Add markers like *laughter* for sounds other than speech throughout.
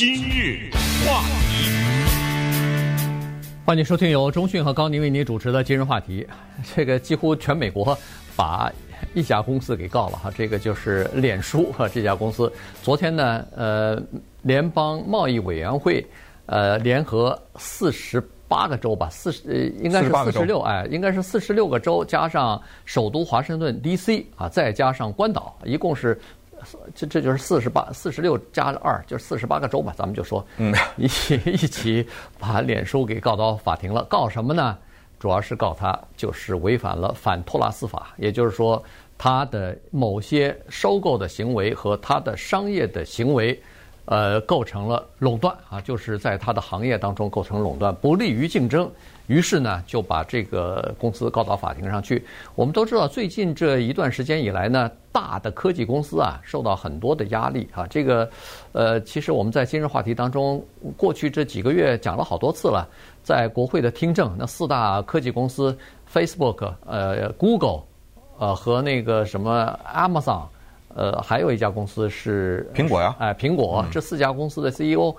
今日话题，欢迎收听由中讯和高宁为您主持的今日话题。这个几乎全美国把一家公司给告了哈，这个就是脸书哈，这家公司昨天呢，呃，联邦贸易委员会呃联合四十八个州吧，四十呃应该是四十六哎，应该是四十六个州加上首都华盛顿 D.C. 啊，再加上关岛，一共是。这这就是四十八、四十六加二，就是四十八个州吧。咱们就说，嗯，*laughs* 一起 *laughs* 一起把脸书给告到法庭了。告什么呢？主要是告他就是违反了反托拉斯法，也就是说，他的某些收购的行为和他的商业的行为，呃，构成了垄断啊，就是在他的行业当中构成垄断，不利于竞争。于是呢，就把这个公司告到法庭上去。我们都知道，最近这一段时间以来呢，大的科技公司啊，受到很多的压力啊。这个，呃，其实我们在今日话题当中，过去这几个月讲了好多次了。在国会的听证，那四大科技公司，Facebook、呃，Google，呃，和那个什么 Amazon，呃，还有一家公司是苹果呀，哎，苹果，这四家公司的 CEO，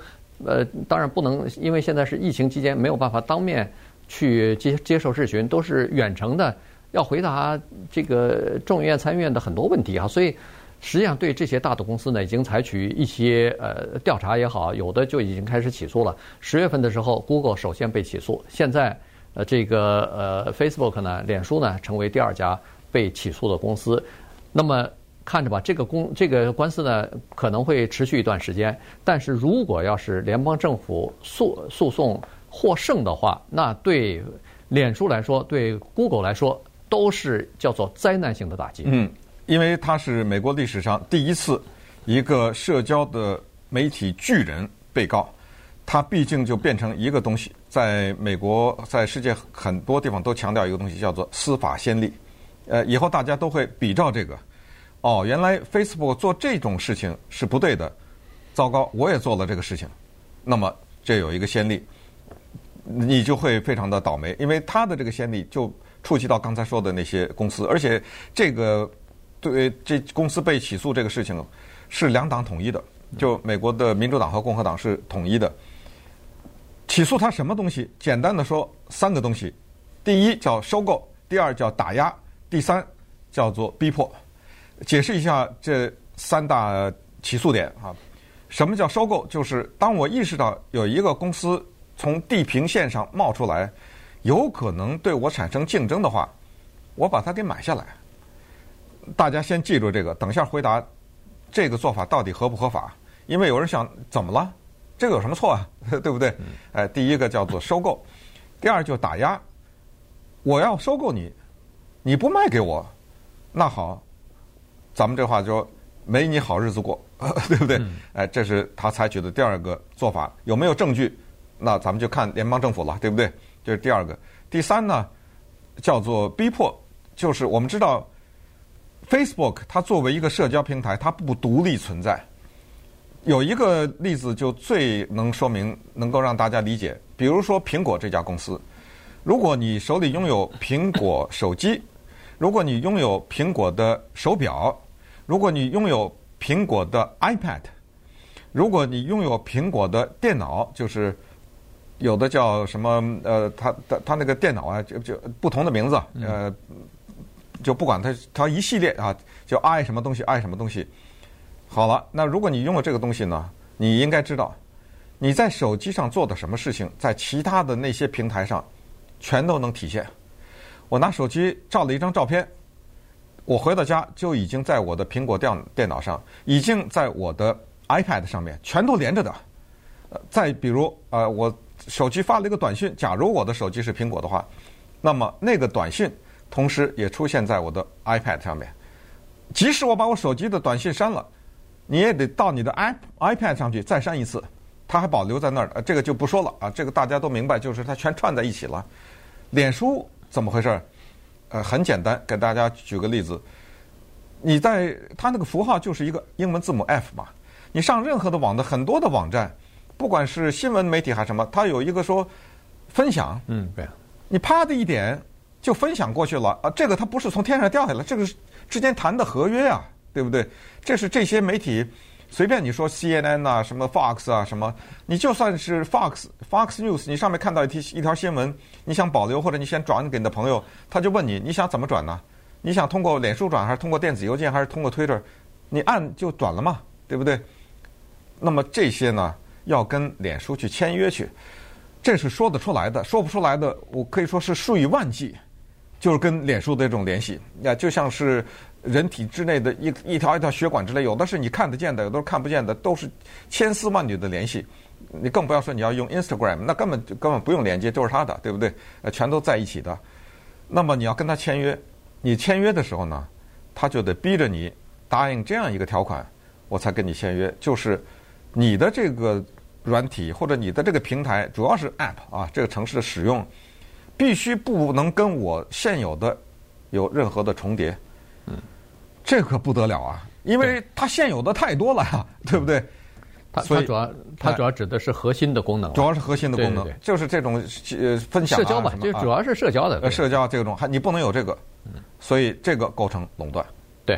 呃，当然不能，因为现在是疫情期间，没有办法当面。去接接受质询都是远程的，要回答这个众议院参议院的很多问题啊，所以实际上对这些大的公司呢，已经采取一些呃调查也好，有的就已经开始起诉了。十月份的时候，Google 首先被起诉，现在呃这个呃 Facebook 呢，脸书呢，成为第二家被起诉的公司。那么看着吧，这个公这个官司呢可能会持续一段时间，但是如果要是联邦政府诉诉讼。获胜的话，那对脸书来说，对 Google 来说，都是叫做灾难性的打击。嗯，因为它是美国历史上第一次一个社交的媒体巨人被告，它毕竟就变成一个东西，在美国，在世界很多地方都强调一个东西，叫做司法先例。呃，以后大家都会比照这个。哦，原来 Facebook 做这种事情是不对的，糟糕，我也做了这个事情，那么这有一个先例。你就会非常的倒霉，因为他的这个先例就触及到刚才说的那些公司，而且这个对这公司被起诉这个事情是两党统一的，就美国的民主党和共和党是统一的。起诉他什么东西？简单的说，三个东西：第一叫收购，第二叫打压，第三叫做逼迫。解释一下这三大起诉点啊。什么叫收购？就是当我意识到有一个公司。从地平线上冒出来，有可能对我产生竞争的话，我把它给买下来。大家先记住这个，等一下回答这个做法到底合不合法？因为有人想，怎么了？这个有什么错啊？*laughs* 对不对？哎，第一个叫做收购，第二就打压。我要收购你，你不卖给我，那好，咱们这话就没你好日子过，*laughs* 对不对？哎，这是他采取的第二个做法，有没有证据？那咱们就看联邦政府了，对不对？这是第二个。第三呢，叫做逼迫，就是我们知道，Facebook 它作为一个社交平台，它不独立存在。有一个例子就最能说明，能够让大家理解。比如说苹果这家公司，如果你手里拥有苹果手机，如果你拥有苹果的手表，如果你拥有苹果的 iPad，如果你拥有苹果的电脑，就是。有的叫什么？呃，他他他那个电脑啊，就就不同的名字，呃，就不管它，它一系列啊，就 i 什么东西，i 什么东西。好了，那如果你拥有这个东西呢，你应该知道，你在手机上做的什么事情，在其他的那些平台上全都能体现。我拿手机照了一张照片，我回到家就已经在我的苹果电电脑上，已经在我的 iPad 上面，全都连着的。呃，再比如，呃，我。手机发了一个短信，假如我的手机是苹果的话，那么那个短信同时也出现在我的 iPad 上面。即使我把我手机的短信删了，你也得到你的 i iPad 上去再删一次，它还保留在那儿。呃，这个就不说了啊，这个大家都明白，就是它全串在一起了。脸书怎么回事？呃，很简单，给大家举个例子，你在它那个符号就是一个英文字母 F 嘛，你上任何的网的很多的网站。不管是新闻媒体还是什么，它有一个说分享，嗯，对，你啪的一点就分享过去了啊，这个它不是从天上掉下来，这个是之间谈的合约啊，对不对？这是这些媒体随便你说 CNN 啊，什么 Fox 啊，什么，你就算是 Fox Fox News，你上面看到一条一条新闻，你想保留或者你先转给你的朋友，他就问你，你想怎么转呢？你想通过脸书转，还是通过电子邮件，还是通过 Twitter？你按就转了嘛，对不对？那么这些呢，要跟脸书去签约去，这是说得出来的，说不出来的，我可以说是数以万计，就是跟脸书的这种联系，那，就像是。人体之内的一一条一条血管之类，有的是你看得见的，有的是看不见的，都是千丝万缕的联系。你更不要说你要用 Instagram，那根本就根本不用连接，都是他的，对不对？呃，全都在一起的。那么你要跟他签约，你签约的时候呢，他就得逼着你答应这样一个条款，我才跟你签约。就是你的这个软体或者你的这个平台，主要是 App 啊，这个城市的使用必须不能跟我现有的有任何的重叠。嗯，这可不得了啊！因为它现有的太多了呀，*laughs* 对不对？它它主要它主要指的是核心的功能，主要是核心的功能，就是这种呃分享社交吧，就主要是社交的，社交这种还你不能有这个，所以这个构成垄断。对，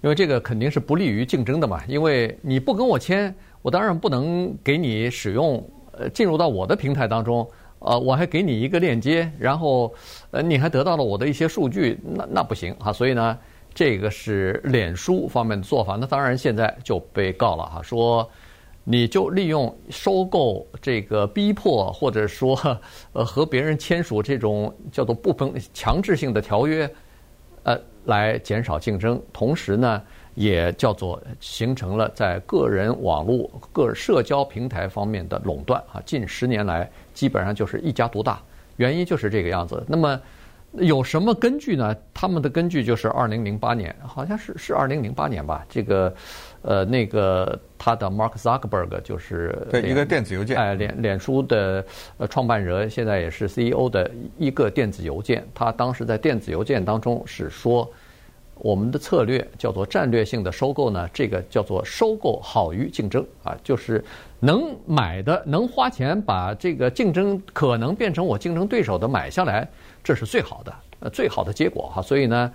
因为这个肯定是不利于竞争的嘛，因为你不跟我签，我当然不能给你使用，呃，进入到我的平台当中，呃，我还给你一个链接，然后呃，你还得到了我的一些数据，那那不行啊，所以呢。这个是脸书方面的做法，那当然现在就被告了哈，说你就利用收购这个逼迫，或者说呃和别人签署这种叫做不分强制性的条约，呃来减少竞争，同时呢也叫做形成了在个人网络各社交平台方面的垄断啊，近十年来基本上就是一家独大，原因就是这个样子。那么。有什么根据呢？他们的根据就是二零零八年，好像是是二零零八年吧。这个，呃，那个他的 Mark Zuckerberg 就是对一个电子邮件，哎，脸脸书的呃创办人，现在也是 CEO 的一个电子邮件。他当时在电子邮件当中是说，我们的策略叫做战略性的收购呢，这个叫做收购好于竞争啊，就是能买的能花钱把这个竞争可能变成我竞争对手的买下来。这是最好的，呃，最好的结果哈。所以呢，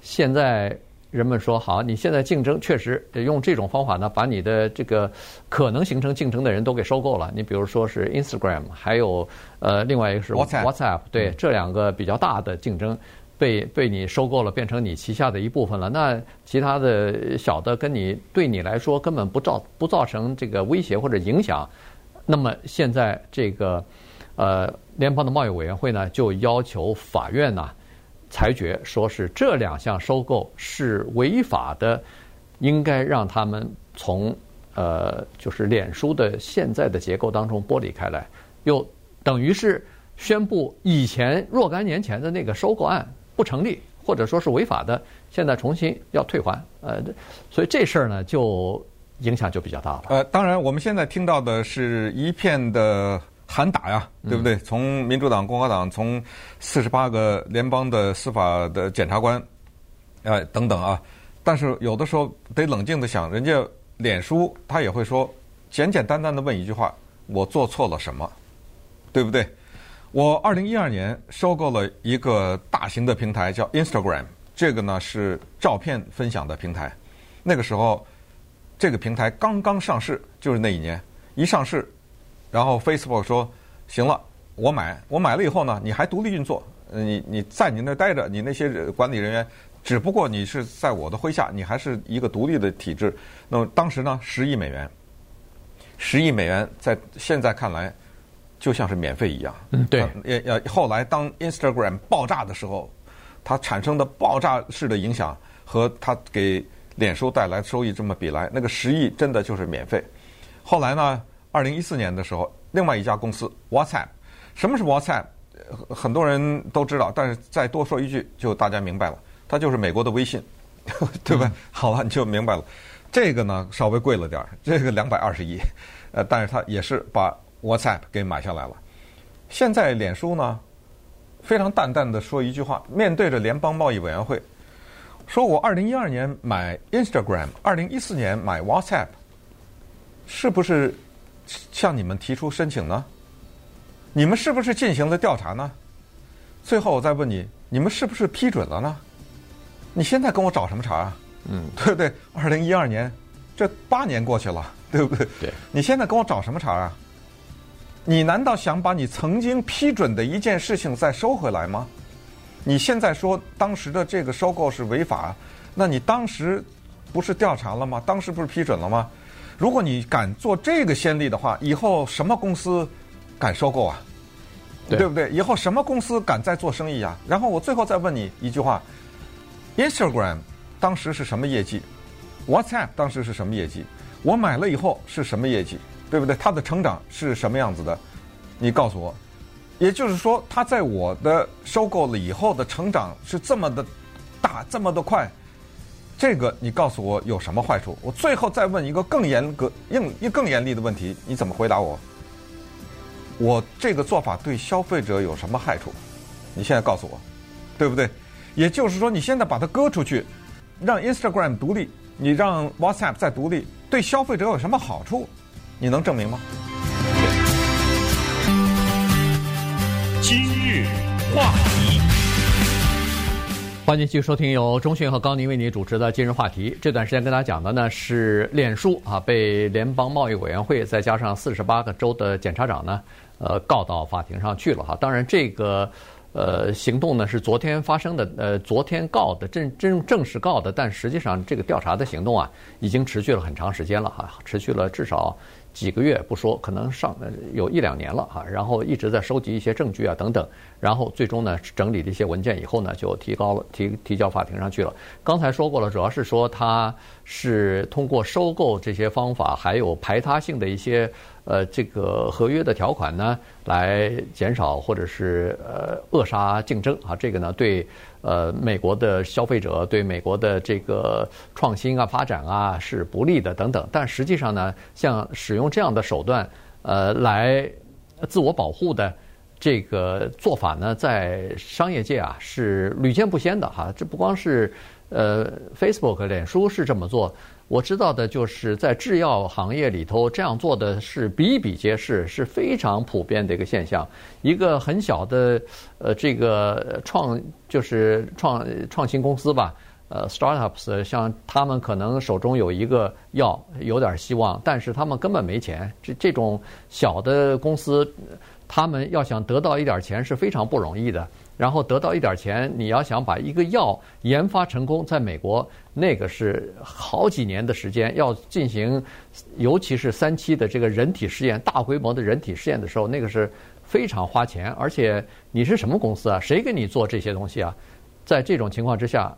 现在人们说好，你现在竞争确实用这种方法呢，把你的这个可能形成竞争的人都给收购了。你比如说是 Instagram，还有呃，另外一个是 WhatsApp，对，这两个比较大的竞争被被你收购了，变成你旗下的一部分了。那其他的小的跟你对你来说根本不造不造成这个威胁或者影响。那么现在这个。呃，联邦的贸易委员会呢，就要求法院呢裁决，说是这两项收购是违法的，应该让他们从呃，就是脸书的现在的结构当中剥离开来，又等于是宣布以前若干年前的那个收购案不成立，或者说是违法的，现在重新要退还。呃，所以这事儿呢，就影响就比较大了。呃，当然，我们现在听到的是一片的。喊打呀，对不对？从民主党、共和党，从四十八个联邦的司法的检察官，呃，等等啊。但是有的时候得冷静的想，人家脸书他也会说，简简单单的问一句话：我做错了什么？对不对？我二零一二年收购了一个大型的平台叫 Instagram，这个呢是照片分享的平台。那个时候，这个平台刚刚上市，就是那一年一上市。然后 Facebook 说：“行了，我买，我买了以后呢，你还独立运作，你你在你那待着，你那些管理人员，只不过你是在我的麾下，你还是一个独立的体制。那么当时呢，十亿美元，十亿美元在现在看来就像是免费一样。嗯，对。也也后来当 Instagram 爆炸的时候，它产生的爆炸式的影响和它给脸书带来的收益这么比来，那个十亿真的就是免费。后来呢？”二零一四年的时候，另外一家公司 WhatsApp，什么是 WhatsApp？很多人都知道，但是再多说一句，就大家明白了，它就是美国的微信，*laughs* 对吧？好了，你就明白了。这个呢，稍微贵了点儿，这个两百二十亿，呃，但是它也是把 WhatsApp 给买下来了。现在脸书呢，非常淡淡的说一句话，面对着联邦贸易委员会，说我二零一二年买 Instagram，二零一四年买 WhatsApp，是不是？向你们提出申请呢？你们是不是进行了调查呢？最后我再问你，你们是不是批准了呢？你现在跟我找什么茬啊？嗯，*laughs* 对不对？二零一二年这八年过去了，对不对？对。你现在跟我找什么茬啊？你难道想把你曾经批准的一件事情再收回来吗？你现在说当时的这个收购是违法，那你当时不是调查了吗？当时不是批准了吗？如果你敢做这个先例的话，以后什么公司敢收购啊？对，对不对？以后什么公司敢再做生意啊？然后我最后再问你一句话：Instagram 当时是什么业绩？WhatsApp 当时是什么业绩？我买了以后是什么业绩？对不对？它的成长是什么样子的？你告诉我。也就是说，它在我的收购了以后的成长是这么的大，这么的快。这个你告诉我有什么坏处？我最后再问一个更严格、硬、更严厉的问题，你怎么回答我？我这个做法对消费者有什么害处？你现在告诉我，对不对？也就是说，你现在把它割出去，让 Instagram 独立，你让 WhatsApp 再独立，对消费者有什么好处？你能证明吗？今日话题，欢迎继续收听由中讯和高宁为您主持的今日话题。这段时间跟大家讲的呢是脸书啊，被联邦贸易委员会再加上四十八个州的检察长呢，呃，告到法庭上去了哈。当然，这个呃行动呢是昨天发生的，呃，昨天告的正正正式告的，但实际上这个调查的行动啊，已经持续了很长时间了哈，持续了至少。几个月不说，可能上有一两年了哈，然后一直在收集一些证据啊等等，然后最终呢整理了一些文件以后呢，就提高了提提交法庭上去了。刚才说过了，主要是说他是通过收购这些方法，还有排他性的一些呃这个合约的条款呢，来减少或者是呃扼杀竞争啊，这个呢对。呃，美国的消费者对美国的这个创新啊、发展啊是不利的等等。但实际上呢，像使用这样的手段，呃，来自我保护的这个做法呢，在商业界啊是屡见不鲜的哈。这不光是呃 Facebook、脸书是这么做。我知道的就是在制药行业里头，这样做的是比比皆是，是非常普遍的一个现象。一个很小的呃，这个创就是创创新公司吧，呃，startups，像他们可能手中有一个药有点希望，但是他们根本没钱。这这种小的公司，他们要想得到一点钱是非常不容易的。然后得到一点钱，你要想把一个药研发成功，在美国那个是好几年的时间，要进行，尤其是三期的这个人体试验，大规模的人体试验的时候，那个是非常花钱。而且你是什么公司啊？谁给你做这些东西啊？在这种情况之下，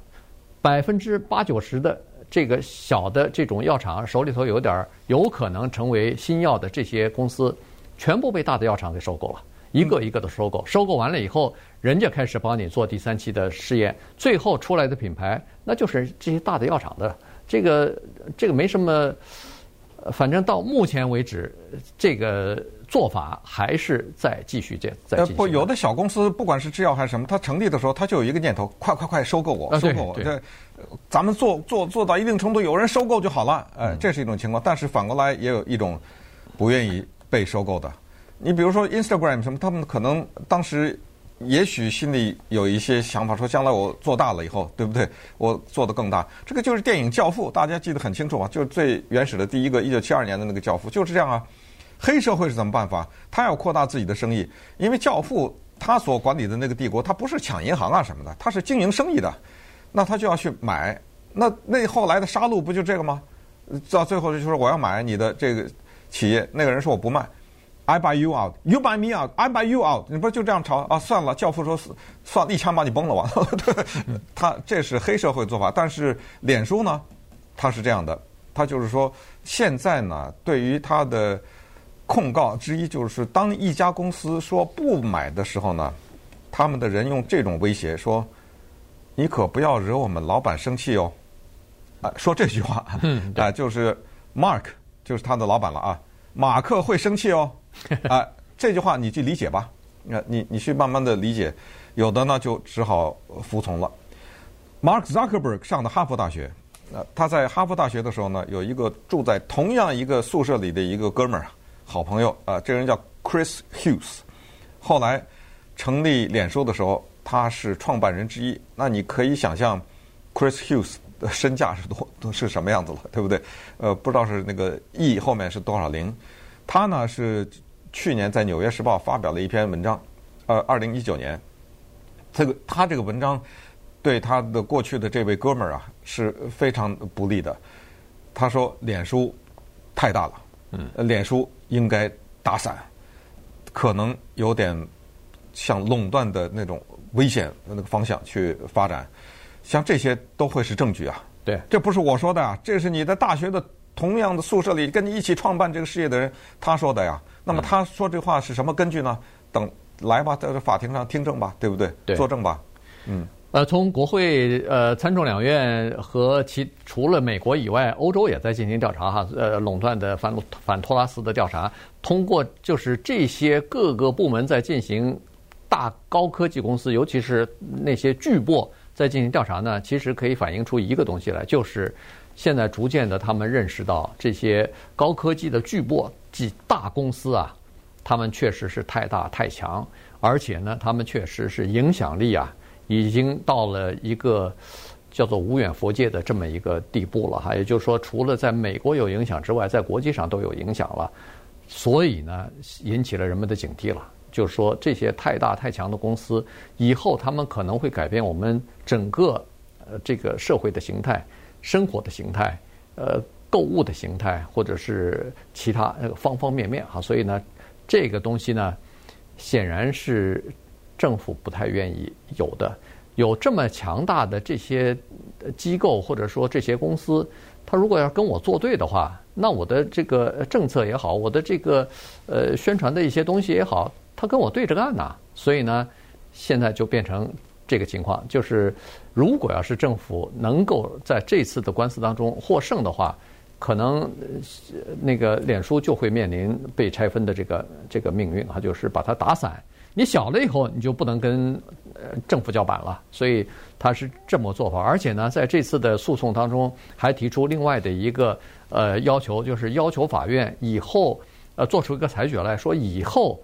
百分之八九十的这个小的这种药厂手里头有点有可能成为新药的这些公司，全部被大的药厂给收购了。一个一个的收购，收购完了以后，人家开始帮你做第三期的试验，最后出来的品牌那就是这些大的药厂的。这个这个没什么，反正到目前为止，这个做法还是在继续这在继续。不，有的小公司不管是制药还是什么，它成立的时候它就有一个念头，快快快收购我，收购我。这咱们做做做到一定程度，有人收购就好了。哎，这是一种情况。但是反过来也有一种不愿意被收购的。你比如说 Instagram 什么，他们可能当时也许心里有一些想法，说将来我做大了以后，对不对？我做得更大。这个就是电影《教父》，大家记得很清楚啊，就是最原始的第一个，一九七二年的那个《教父》，就是这样啊。黑社会是怎么办法？他要扩大自己的生意，因为教父他所管理的那个帝国，他不是抢银行啊什么的，他是经营生意的，那他就要去买。那那后来的杀戮不就这个吗？到最后就是我要买你的这个企业，那个人说我不卖。I buy you out, you buy me out, I buy you out。你不是就这样吵啊？算了，教父说算了，一枪把你崩了完了。*laughs* 他这是黑社会做法，但是脸书呢，他是这样的，他就是说现在呢，对于他的控告之一就是，当一家公司说不买的时候呢，他们的人用这种威胁说，你可不要惹我们老板生气哦。啊，说这句话，啊，就是 Mark 就是他的老板了啊，马克会生气哦。*laughs* 啊，这句话你去理解吧，那你你去慢慢的理解，有的呢就只好服从了。Mark Zuckerberg 上的哈佛大学，呃，他在哈佛大学的时候呢，有一个住在同样一个宿舍里的一个哥们儿，好朋友啊，这个人叫 Chris Hughes，后来成立脸书的时候，他是创办人之一。那你可以想象，Chris Hughes 的身价是多都是什么样子了，对不对？呃，不知道是那个亿后面是多少零。他呢是去年在《纽约时报》发表了一篇文章，呃，二零一九年，这个他这个文章对他的过去的这位哥们儿啊是非常不利的。他说脸书太大了，嗯，脸书应该打散，可能有点向垄断的那种危险的那个方向去发展。像这些都会是证据啊，对，这不是我说的啊，这是你在大学的。同样的宿舍里跟你一起创办这个事业的人，他说的呀。那么他说这话是什么根据呢？等来吧，在这法庭上听证吧，对不对？对，作证吧。嗯。呃，从国会呃参众两院和其除了美国以外，欧洲也在进行调查哈。呃，垄断的反反托拉斯的调查，通过就是这些各个部门在进行大高科技公司，尤其是那些巨擘在进行调查呢，其实可以反映出一个东西来，就是。现在逐渐的，他们认识到这些高科技的巨擘及大公司啊，他们确实是太大太强，而且呢，他们确实是影响力啊，已经到了一个叫做无远佛界的这么一个地步了哈。也就是说，除了在美国有影响之外，在国际上都有影响了，所以呢，引起了人们的警惕了。就是说，这些太大太强的公司，以后他们可能会改变我们整个呃这个社会的形态。生活的形态，呃，购物的形态，或者是其他方方面面哈，所以呢，这个东西呢，显然是政府不太愿意有的。有这么强大的这些机构或者说这些公司，他如果要跟我作对的话，那我的这个政策也好，我的这个呃宣传的一些东西也好，他跟我对着干呐。所以呢，现在就变成。这个情况就是，如果要是政府能够在这次的官司当中获胜的话，可能那个脸书就会面临被拆分的这个这个命运啊，就是把它打散。你小了以后，你就不能跟呃政府叫板了。所以他是这么做法，而且呢，在这次的诉讼当中还提出另外的一个呃要求，就是要求法院以后呃做出一个裁决来说以后。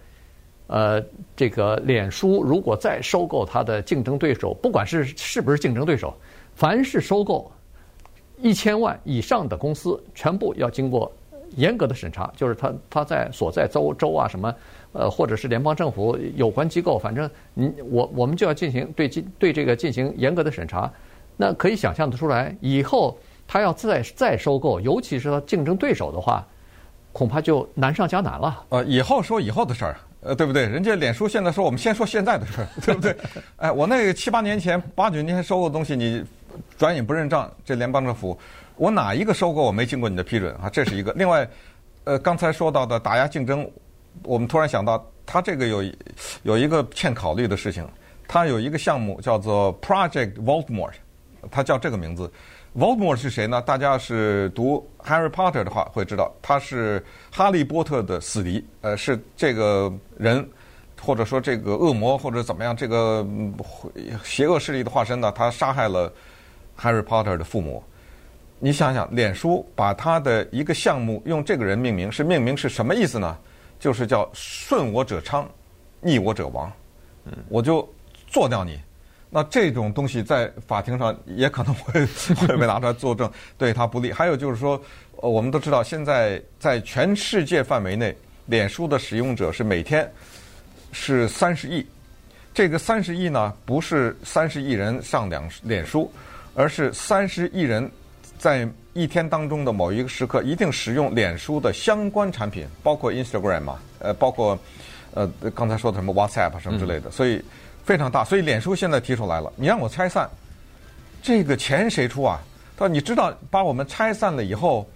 呃，这个脸书如果再收购它的竞争对手，不管是是不是竞争对手，凡是收购一千万以上的公司，全部要经过严格的审查。就是他他在所在州州啊什么，呃，或者是联邦政府有关机构，反正你我我们就要进行对进对这个进行严格的审查。那可以想象得出来，以后他要再再收购，尤其是他竞争对手的话，恐怕就难上加难了。呃，以后说以后的事儿。呃，对不对？人家脸书现在说，我们先说现在的事儿，对不对？*laughs* 哎，我那个七八年前、八九年前收购的东西，你转眼不认账，这联邦政府，我哪一个收购我没经过你的批准啊？这是一个。另外，呃，刚才说到的打压竞争，我们突然想到，他这个有有一个欠考虑的事情，他有一个项目叫做 Project Voldemort，他叫这个名字。Voldemort 是谁呢？大家是读《Harry Potter》的话会知道，他是哈利波特的死敌，呃，是这个人或者说这个恶魔或者怎么样，这个邪恶势力的化身呢？他杀害了 Harry Potter 的父母。你想想，脸书把他的一个项目用这个人命名，是命名是什么意思呢？就是叫“顺我者昌，逆我者亡”。嗯，我就做掉你。那这种东西在法庭上也可能会 *laughs* 会被拿出来作证，对他不利。还有就是说，呃，我们都知道，现在在全世界范围内，脸书的使用者是每天是三十亿。这个三十亿呢，不是三十亿人上两脸书，而是三十亿人在一天当中的某一个时刻一定使用脸书的相关产品，包括 Instagram 嘛，呃，包括呃刚才说的什么 WhatsApp 什么之类的，所以。非常大，所以脸书现在提出来了，你让我拆散，这个钱谁出啊？他说你知道把我们拆散了以后，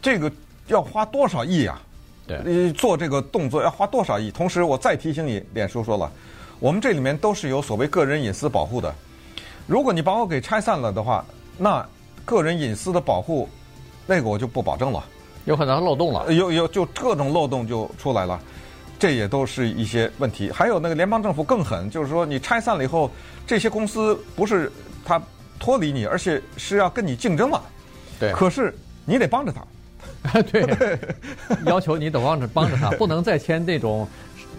这个要花多少亿啊？对，你做这个动作要花多少亿？同时我再提醒你，脸书说了，我们这里面都是有所谓个人隐私保护的，如果你把我给拆散了的话，那个人隐私的保护，那个我就不保证了，有可能漏洞了，有有就各种漏洞就出来了。这也都是一些问题，还有那个联邦政府更狠，就是说你拆散了以后，这些公司不是他脱离你，而且是要跟你竞争了。对。可是你得帮着他。*laughs* 对。要求你得帮着帮着他，*laughs* 不能再签那种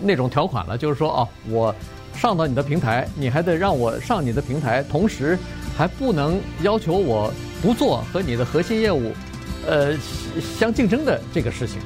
那种条款了。就是说啊，我上到你的平台，你还得让我上你的平台，同时还不能要求我不做和你的核心业务，呃，相竞争的这个事情。